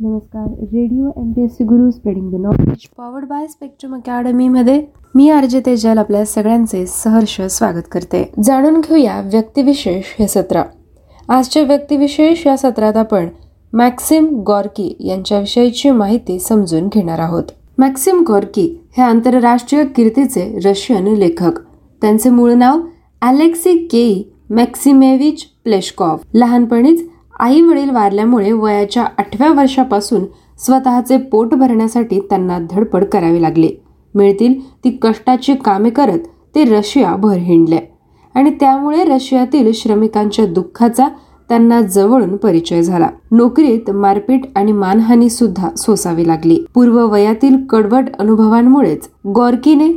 नमस्कार. Radio M P S C Guru spreading the knowledge powered by spectrum अकॅडमीमध्ये मी RJ Tejal आपल्या सगळ्यांचे सहर्ष स्वागत करते. जाणून घेऊया व्यक्तिविशेष हे सत्र. आजच्या व्यक्तिविशेष या सत्रात आपण मॅक्सिम गॉर्की यांच्याविषयीची माहिती समजून घेणार आहोत. मॅक्सिम गॉर्की हे आंतरराष्ट्रीय कीर्तीचे रशियन लेखक. त्यांचे मूळ नाव अलेक्सी केई मॅक्सिमेविच प्लेशकॉफ लहानपणीच आई वडील वारल्यामुळे वयाच्या आठव्या वर्षापासून स्वतःचे पोट भरण्यासाठी त्यांना धडपड करावी लागली. मिळतील ती कष्टाची कामे करत ते रशिया भर हिंडले. आणि त्यामुळे रशियातील श्रमिकांच्या दुःखाचा त्यांना जवळून परिचय झाला. नोकरीत मारपीट आणि मानहानी सुद्धा सोसावी लागली. पूर्व वयातील कडवट अनुभवांमुळेच गॉर्कीने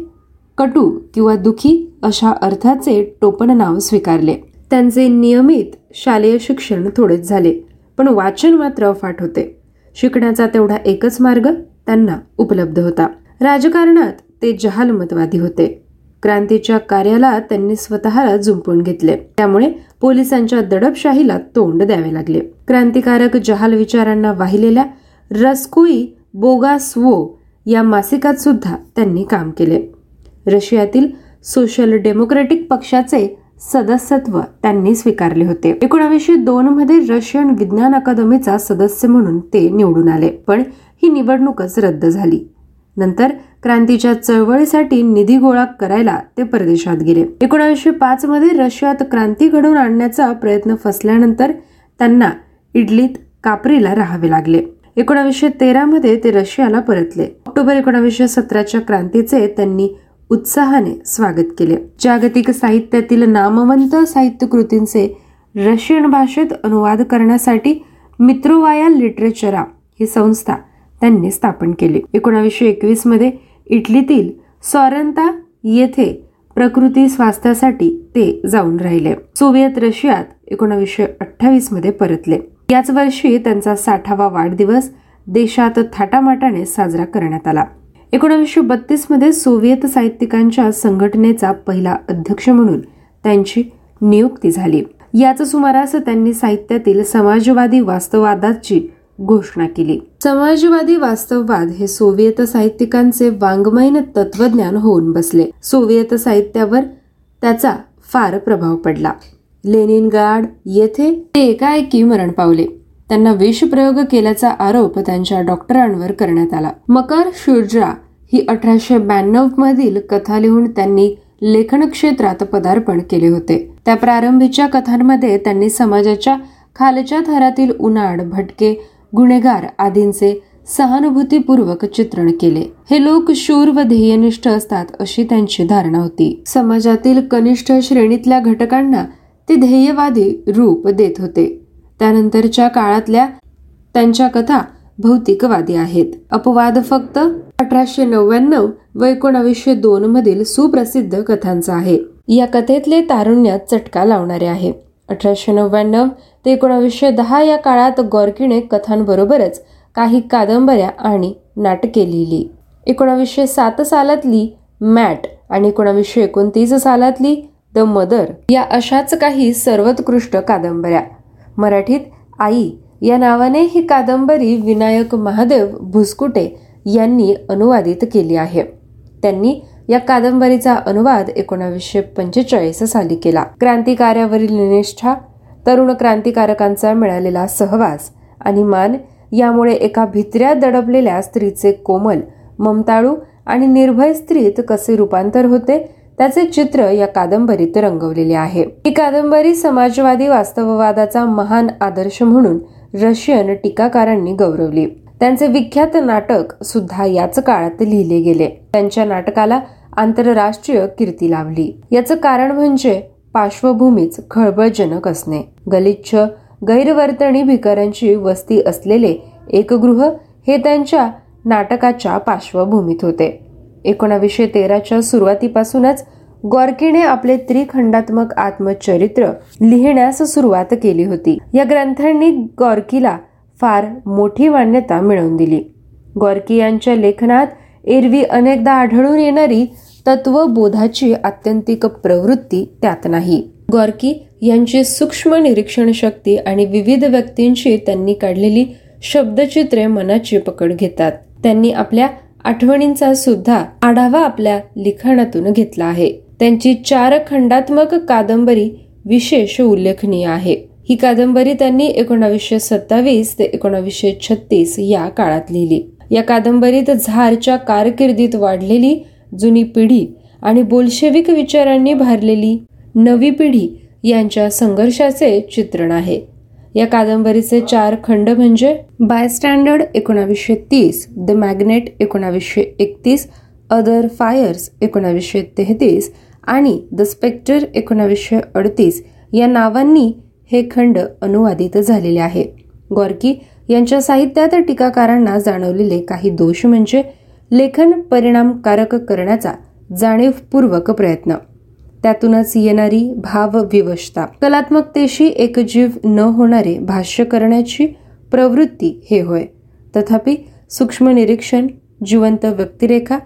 कटू किंवा दुखी अशा अर्थाचे टोपण नाव स्वीकारले. त्यांचे नियमित शालेय शिक्षण थोडेच झाले पण वाचन मात्र अफाट होते. शिकण्याचा तेवढा एकच मार्ग त्यांना उपलब्ध होता. राजकारणात ते जहालमतवादी होते. क्रांतीच्या कार्याला त्यांनी स्वतःला जुंपून घेतले. त्यामुळे पोलिसांच्या दडपशाहीला तोंड द्यावे लागले. क्रांतिकारक जहाल विचारांना वाहिलेल्या रस्कुई बोगास्वो या मासिकात सुद्धा त्यांनी काम केले. रशियातील सोशल डेमोक्रेटिक पक्षाचे सदस्यत्व त्यांनी स्वीकारले होते. एकोणावीसशे दोन मध्ये रशियन विज्ञान अकादमीचा सदस्य म्हणून ते निवडून आले पण ही निवडणूकच रद्द झाली. नंतर क्रांतीच्या चळवळीसाठी निधी गोळा करायला ते परदेशात गेले. एकोणावीसशे पाच मध्ये रशियात क्रांती घडवून आणण्याचा प्रयत्न फसल्यानंतर त्यांना इडलीत कापरीला राहावे लागले. एकोणावीसशे तेरा मध्ये ते रशियाला परतले. ऑक्टोबर एकोणावीसशे सतराच्या क्रांतीचे त्यांनी उत्साहाने स्वागत केले. जागतिक साहित्यातील नामवंत साहित्य कृतींचे रशियन भाषेत अनुवाद करण्यासाठी मित्रोवाया लिटरेचरा ही संस्था त्यांनी स्थापन केली. एकोणावीसशे एकवीसमध्ये इटलीतील सॉरंता येथे प्रकृती स्वास्थ्यासाठी ते जाऊन राहिले. सोव्हिएत रशियात एकोणावीसशे अठ्ठावीसमध्ये परतले. याच वर्षी त्यांचा साठावा वाढदिवस देशात थाटामाटाने साजरा करण्यात आला. एकोणीसशे बत्तीसमध्ये सोव्हिएत साहित्यिकांच्या संघटनेचा पहिला अध्यक्ष म्हणून त्यांची नियुक्ती झाली. याच सुमारास त्यांनी साहित्यातील समाजवादी वास्तववादाची घोषणा केली. समाजवादी वास्तववाद हे सोव्हिएत साहित्यिकांचे वाङ्मयीन तत्वज्ञान होऊन बसले. सोव्हिएत साहित्यावर त्याचा फार प्रभाव पडला. लेनिनगार्ड येथे ते एकाएकी मरण पावले. त्यांना विषप्रयोग केल्याचा आरोप त्यांच्या डॉक्टरांवर करण्यात आला. मकर शुर्जा ही अठराशे ब्याण्णव मधील कथा लिहून त्यांनी लेखन क्षेत्रात पदार्पण केले होते. त्या प्रारंभीच्या कथांमध्ये त्यांनी समाजाच्या खालच्या थरातील उन्हाळ भटके गुन्हेगार आदींचे सहानुभूतीपूर्वक चित्रण केले. हे लोक शूर व ध्येयनिष्ठ असतात अशी त्यांची धारणा होती. समाजातील कनिष्ठ श्रेणीतल्या घटकांना ते ध्येयवादी रूप देत होते. त्यानंतरच्या काळातल्या त्यांच्या कथा भौतिकवादी आहेत. अपवाद फक्त अठराशे नव्याण्णव व एकोणावीसशे दोन मधील सुप्रसिद्ध कथांचा आहे. या कथेतले तारुण्य चटका लावणारे आहे. अठराशे नव्याण्णव ते एकोणावीसशे दहा या काळात गॉर्कीने कथांबरोबरच काही कादंबऱ्या आणि नाटके लिहिली. एकोणावीसशे सात सालातली मॅट आणि एकोणावीसशे एकोणतीस सालातली द मदर या अशाच काही सर्वोत्कृष्ट कादंबऱ्या. मराठीत आई या नावाने ही कादंबरी विनायक महादेव भुसकुटे यांनी अनुवादित केली आहे. त्यांनी या कादंबरीचा अनुवाद एकोणावीसशे पंचेचाळीस साली केला. क्रांतिकार्यावरील निष्ठा तरुण क्रांतिकारकांचा मिळालेला सहवास आणि मान यामुळे एका भित्र्या दडपलेल्या स्त्रीचे कोमल ममताळू आणि निर्भय स्त्रीत कसे रूपांतर होते त्याचे चित्र या कादंबरीत रंगवलेले आहे. ही कादंबरी समाजवादी वास्तववादाचा महान आदर्श म्हणून रशियन टीकाकारांनी गौरवली. त्यांचे विख्यात नाटक सुद्धा याच काळात लिहिले गेले. त्यांच्या नाटकाला आंतरराष्ट्रीय कीर्ती लाभली. याचं कारण म्हणजे पार्श्वभूमीच खळबळजनक असणे. गलिच्छ गैरवर्तणी भिकाऱ्यांची वस्ती असलेले एक गृह हे त्यांच्या नाटकाच्या पार्श्वभूमीत होते. एकोणावीसशे तेराच्या सुरुवातीपासूनच गॉर्कीने आपले त्रिखंडात्मक आत्मचरित्र लिहिण्यास सुरुवात केली होती. या ग्रंथांनी गॉर्कीला फार मोठी मान्यता मिळवून दिली. गॉर्की यांच्या लेखनात एरवी अनेकदा आढळून येणारी तत्वबोधाची आत्यंतिक प्रवृत्ती त्यात नाही. गॉर्की यांची सूक्ष्म निरीक्षण शक्ती आणि विविध व्यक्तींशी त्यांनी काढलेली शब्दचित्रे मनाची पकड घेतात. त्यांनी आपल्या आठवणींचा सुद्धा आढावा आपल्या लिखाणातून घेतला आहे. त्यांची चार खंडात्मक कादंबरी विशेष उल्लेखनीय आहे. ही कादंबरी त्यांनी एकोणावीसशे सत्तावीस ते एकोणावीसशे छत्तीस या काळात लिहिली. या कादंबरीत झारच्या कारकिर्दीत वाढलेली जुनी पिढी आणि बोल्शेविक विचारांनी भारलेली नवी पिढी यांच्या संघर्षाचे चित्रण आहे. या कादंबरीचे चार खंड म्हणजे बाय स्टँडर्ड एकोणावीसशे तीस द मॅग्नेट एकोणावीसशे एकतीस अदर फायर्स एकोणावीसशे तेहतीस आणि द स्पेक्टर एकोणावीसशे अडतीस या नावांनी हे खंड अनुवादित झालेले आहे. गॉर्की यांच्या साहित्यात टीकाकारांना जाणवलेले काही दोष म्हणजे लेखन परिणामकारक करण्याचा जाणीवपूर्वक प्रयत्न. त्यातूनच येणारी भावविवशता. कलात्मकतेशी एकजीव न होणारे भाष्य करण्याची प्रवृत्ती हे होय. तथापि सूक्ष्म निरीक्षण जिवंत व्यक्तिरेखा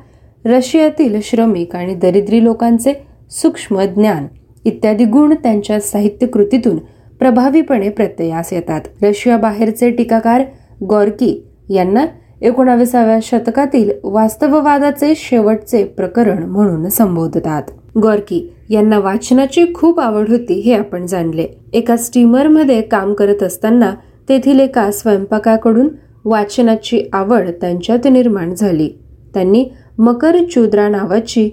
रशियातील श्रमिक आणि दरिद्री लोकांचे सूक्ष्म ज्ञान इत्यादी गुण त्यांच्या साहित्य कृतीतून प्रभावीपणे प्रत्ययास येतात. रशियाबाहेरचे टीकाकार गॉर्की यांना एकोणाविसाव्या शतकातील वास्तववादाचे शेवटचे प्रकरण म्हणून संबोधतात. गॉर्की यांना वाचनाची खूप आवड होती हे आपण जाणले. एका स्टीमरमध्ये काम करत असताना तेथील एका स्वयंपाकाकडून वाचनाची आवड त्यांच्यात निर्माण झाली. त्यांनी मकर चुद्रा नावाची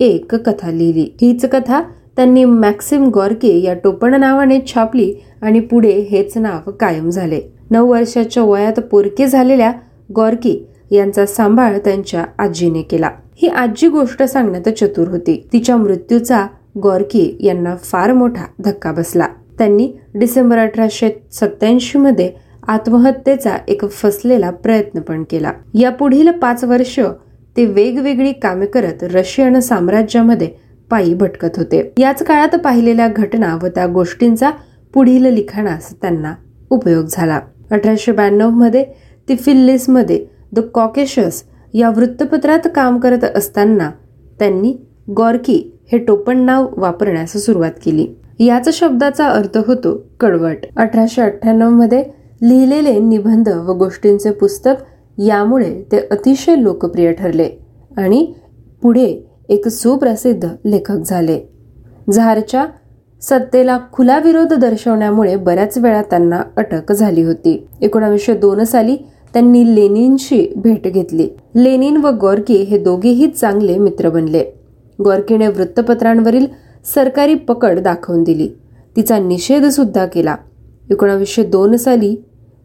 एक कथा लिहिली. हीच कथा त्यांनी मॅक्सिम गॉर्के या टोपण नावाने छापली आणि पुढे हेच नाव कायम झाले. नऊ वर्षाच्या वयात पोरके झालेल्या गॉर्की यांचा सांभाळ त्यांच्या आजीने केला. ही आजी गोष्ट सांगण्यात चतुर होती. तिच्या मृत्यूचा गॉर्की यांना फार मोठा धक्का बसला. त्यांनी डिसेंबर अठराशे सत्याऐंशी मध्ये आत्महत्येचा एक फसलेला प्रयत्न पण केला. या पुढील पाच वर्ष ते वेगवेगळी कामे करत रशियन साम्राज्यामध्ये पायी भटकत होते. याच काळात पाहिलेल्या घटना व त्या गोष्टींचा पुढील लिखाणास त्यांना उपयोग झाला. अठराशे ब्याण्णवमध्ये तिफिल्लिसमध्ये द कॉकेशस या वृत्तपत्रात काम करत असताना त्यांनी गॉर्की हे टोपण नाव वापरण्यास सुरुवात केली. याच शब्दाचा अर्थ होतो कडवट. अठराशे अठ्ठ्याण्णवमध्ये लिहिलेले निबंध व गोष्टींचे पुस्तक यामुळे ते अतिशय लोकप्रिय ठरले आणि पुढे एक सुप्रसिद्ध लेखक झाले. झारच्या सत्तेला खुला विरोध दर्शवण्यामुळे बऱ्याच वेळा त्यांना अटक झाली होती. एकोणावीसशे दोन साली त्यांनी लेनिनशी भेट घेतली. लेनिन व गॉर्की हे दोघेही चांगले मित्र बनले. गोरखेने वृत्तपत्रांवरील सरकारी पकड दाखवून दिली. तिचा निषेध सुद्धा केला. एकोणावीसशे दोन साली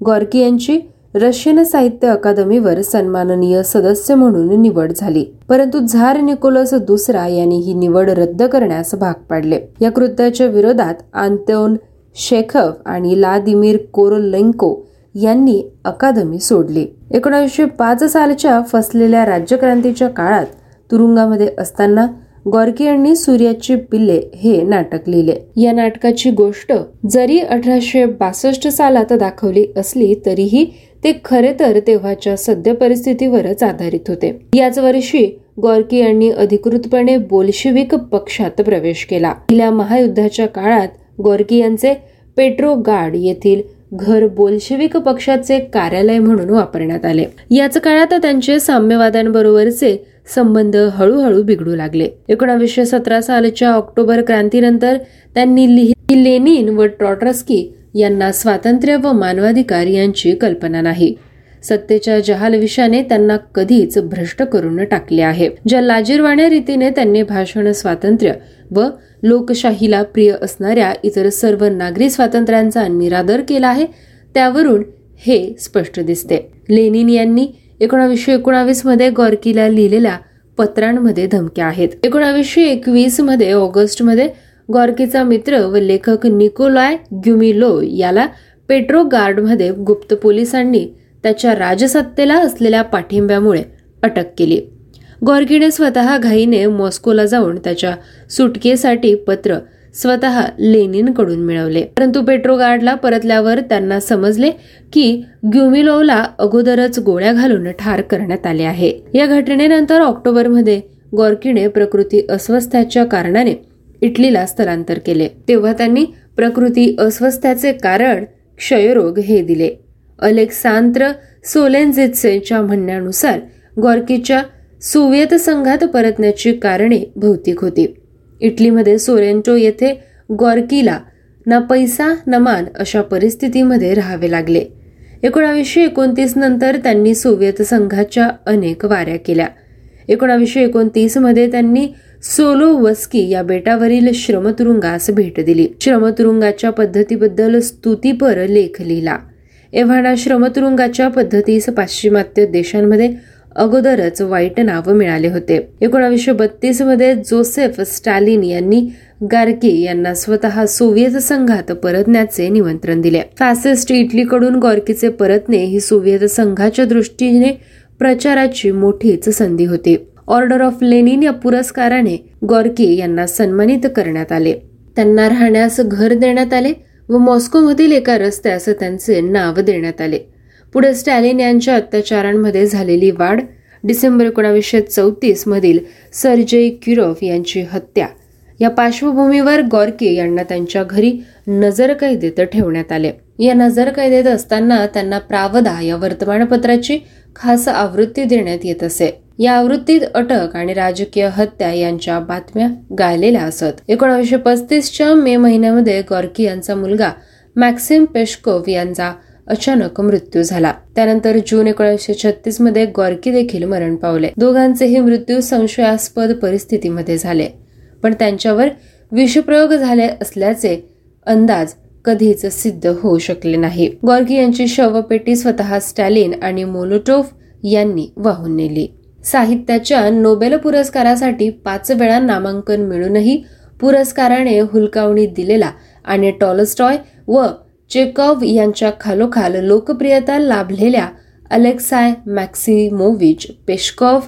गॉर्की यांची रशियन साहित्य अकादमीवर सन्माननीय सदस्य म्हणून निवड झाली. परंतु झार निकोलस दुसरा यांनी ही निवड रद्द करण्यास भाग पाडले. या कृत्याच्या विरोधात आंतोन शेखव आणि लादिमीर कोरोलेंको यांनी अकादमी सोडली. एकोणीसशे पाच सालच्या फसलेल्या राज्यक्रांतीच्या काळात तुरुंगामध्ये असताना गॉर्की यांनी सूर्याची पिल्ले हे नाटक लिहिले. या नाटकाची गोष्ट जरी अठराशे बासष्ट सालात दाखवली असली तरीही ते खरे तर तेव्हाच्या सद्य परिस्थितीवरच आधारित होते. याच वर्षी गॉर्की यांनी अधिकृतपणे बोल्शेविक पक्षात प्रवेश केला. पहिल्या महायुद्धाच्या काळात गॉर्की यांचे पेट्रोगाड येथील घर बोल्शेविक पक्षाचे कार्यालय म्हणून वापरण्यात आले. याच काळात त्यांचे साम्यवाद्यांबरोबरचे संबंध हळूहळू बिघडू लागले. एकोणावीसशे सतरा सालच्या ऑक्टोबर क्रांतीनंतर त्यांनी लेनिन व ट्रॉट्रस्की यांना स्वातंत्र्य व मानवाधिकार यांची कल्पना नाही. सत्तेच्या जहाल विषयाने त्यांना कधीच भ्रष्ट करून टाकले आहे. ज्या लाजीरवाण्या रीतीने त्यांनी भाषण स्वातंत्र्य व लोकशाहीला प्रिय असणाऱ्या इतर सर्व नागरी स्वातंत्र्यांचा निरादर केला आहे त्यावरून हे स्पष्ट दिसते. लेनिन यांनी एकोणावीसशे एकोणावीसमध्ये गॉर्कीला लिहिलेल्या पत्रांमध्ये धमक्या आहेत. एकोणावीसशे एकवीसमध्ये ऑगस्टमध्ये गॉर्कीचा मित्र व लेखक निकोलाय ग्युमिलो याला पेट्रो गार्डमध्ये गुप्त पोलिसांनी त्याच्या राजसत्तेला असलेल्या पाठिंब्यामुळे अटक केली. गॉर्कीने स्वतः घाईने मॉस्कोला जाऊन त्याच्या सुटकेसाठी पत्र स्वतः लेनिनकडून मिळवले. परंतु पेट्रोगार्डला परतल्यावर त्यांना समजले की ग्युमिलोवला अगोदरच गोळ्या घालून ठार करण्यात आले आहे. या घटनेनंतर ऑक्टोबरमध्ये गॉर्कीने प्रकृती अस्वस्थ्याच्या कारणाने इटलीला स्थलांतर केले. तेव्हा त्यांनी प्रकृती अस्वस्थ्याचे कारण क्षयरोग हे दिले. अलेक्सांद्र सोलेन्झित्सेच्या म्हणण्यानुसार गॉर्कीच्या सोव्हिएत संघात परतण्याची कारणे भौतिक होती. इटलीमध्ये सोरेंटो येथे गॉर्कीला ना पैसा ना मान अशा परिस्थितीमध्ये राहावे लागले. एकोणावीसशे एकोणतीस नंतर त्यांनी सोव्हिएत संघाच्या अनेक वाऱ्या केल्या. एकोणावीसशे एकोणतीसमध्ये त्यांनी सोलोवस्की या बेटावरील श्रमतुरुंगास भेट दिली. श्रमतुरुंगाच्या पद्धतीबद्दल स्तुतीपर लेख लिहिला. एव्हाना श्रमतुरुंगाच्या पद्धतीस पाश्चिमात्य देशांमध्ये अगोदरच वाईट नाव मिळाले होते. एकोणावीसशे बत्तीसमध्ये जोसेफ स्टॅलिन यांनी गार्की यांना स्वतः सोव्हिएत संघात परतण्याचे निमंत्रण दिले. फॅसिस्ट इटलीकडून गॉर्कीचे परतणे ही सोव्हिएत संघाच्या दृष्टीने प्रचाराची मोठीच संधी होती. ऑर्डर ऑफ लेनिन या पुरस्काराने गॉर्की यांना सन्मानित करण्यात आले. त्यांना राहण्यास घर देण्यात आले व मॉस्कोमधील एका रस्त्यास त्यांचे नाव देण्यात आले. पुढे स्टॅलिन यांच्या अत्याचारांमध्ये झालेली वाढ डिसेंबर एकोणावीसशे चौतीस मधील सर्जय क्युरोफ यांची हत्या. या पार्श्वभूमीवर गॉर्के यांना त्यांच्या घरी नजरकैदेत ठेवण्यात आले. या नजरकैदेत असताना त्यांना प्रावदा या वर्तमानपत्राची खास आवृत्ती देण्यात येत असे. या आवृत्तीत अटक आणि राजकीय हत्या यांच्या बातम्या गायलेल्या असत. एकोणावीसशे पस्तीसच्या मे महिन्यामध्ये गॉर्की यांचा मुलगा मॅक्सिम पेशकोव यांचा अचानक मृत्यू झाला. त्यानंतर जून एकोणीसशे छत्तीसमध्ये गॉर्की देखील मरण पावले. दोघांचेही मृत्यू संशयास्पद परिस्थितीमध्ये झाले. पण त्यांच्यावर विषप्रयोग झाले असल्याचे अंदाज कधीच सिद्ध होऊ शकले नाही. गॉर्की यांची शवपेटी स्वतः स्टॅलिन आणि मोलोटोफ यांनी वाहून नेली. साहित्याच्या नोबेल पुरस्कारासाठी पाच वेळा नामांकन मिळूनही पुरस्काराने हुलकावणी दिलेला आणि टॉलस्टॉय व चेकॉव यांच्या खालोखाल लोकप्रियता लाभलेल्या अलेक्साय मॅक्सिमोविच पेशकॉव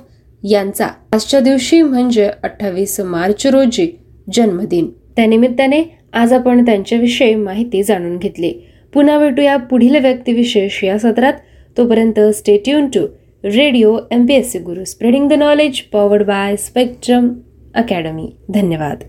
यांचा आजच्या दिवशी म्हणजे अठ्ठावीस मार्च रोजी जन्मदिन. त्यानिमित्ताने आज आपण त्यांच्याविषयी माहिती जाणून घेतली. पुन्हा भेटूया पुढील व्यक्तिविशेष या सत्रात. तोपर्यंत stay tuned to radio M P S C Guru spreading the knowledge powered by Spectrum Academy धन्यवाद.